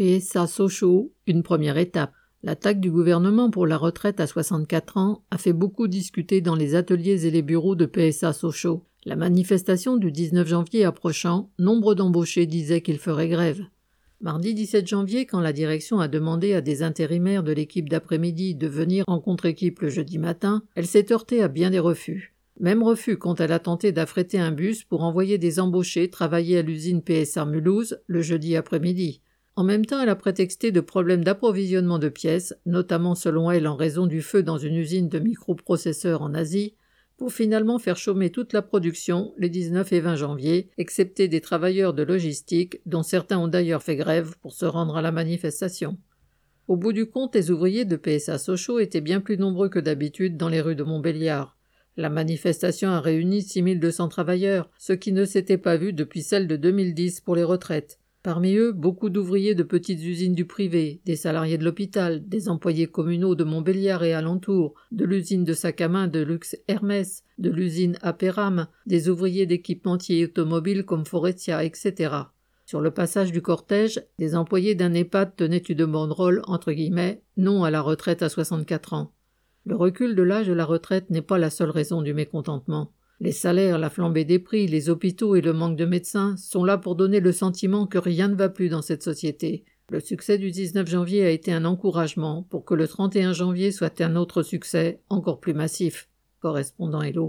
PSA Sochaux, une première étape. L'attaque du gouvernement pour la retraite à 64 ans a fait beaucoup discuter dans les ateliers et les bureaux de PSA Sochaux. La manifestation du 19 janvier approchant, nombre d'embauchés disaient qu'ils feraient grève. Mardi 17 janvier, quand la direction a demandé à des intérimaires de l'équipe d'après-midi de venir en contre-équipe le jeudi matin, elle s'est heurtée à bien des refus. Même refus quand elle a tenté d'affréter un bus pour envoyer des embauchés travailler à l'usine PSA Mulhouse le jeudi après-midi. En même temps, elle a prétexté de problèmes d'approvisionnement de pièces, notamment selon elle en raison du feu dans une usine de microprocesseurs en Asie, pour finalement faire chômer toute la production les 19 et 20 janvier, excepté des travailleurs de logistique, dont certains ont d'ailleurs fait grève pour se rendre à la manifestation. Au bout du compte, les ouvriers de PSA Sochaux étaient bien plus nombreux que d'habitude dans les rues de Montbéliard. La manifestation a réuni 6200 travailleurs, ce qui ne s'était pas vu depuis celle de 2010 pour les retraites. Parmi eux, beaucoup d'ouvriers de petites usines du privé, des salariés de l'hôpital, des employés communaux de Montbéliard et alentours, de l'usine de sac à main de luxe Hermès, de l'usine Apéram, des ouvriers d'équipementiers automobiles comme Forestia, etc. Sur le passage du cortège, des employés d'un EHPAD tenaient une banderole entre guillemets non à la retraite à 64 ans. Le recul de l'âge de la retraite n'est pas la seule raison du mécontentement. Les salaires, la flambée des prix, les hôpitaux et le manque de médecins sont là pour donner le sentiment que rien ne va plus dans cette société. Le succès du 19 janvier a été un encouragement pour que le 31 janvier soit un autre succès encore plus massif. Correspondant Hello.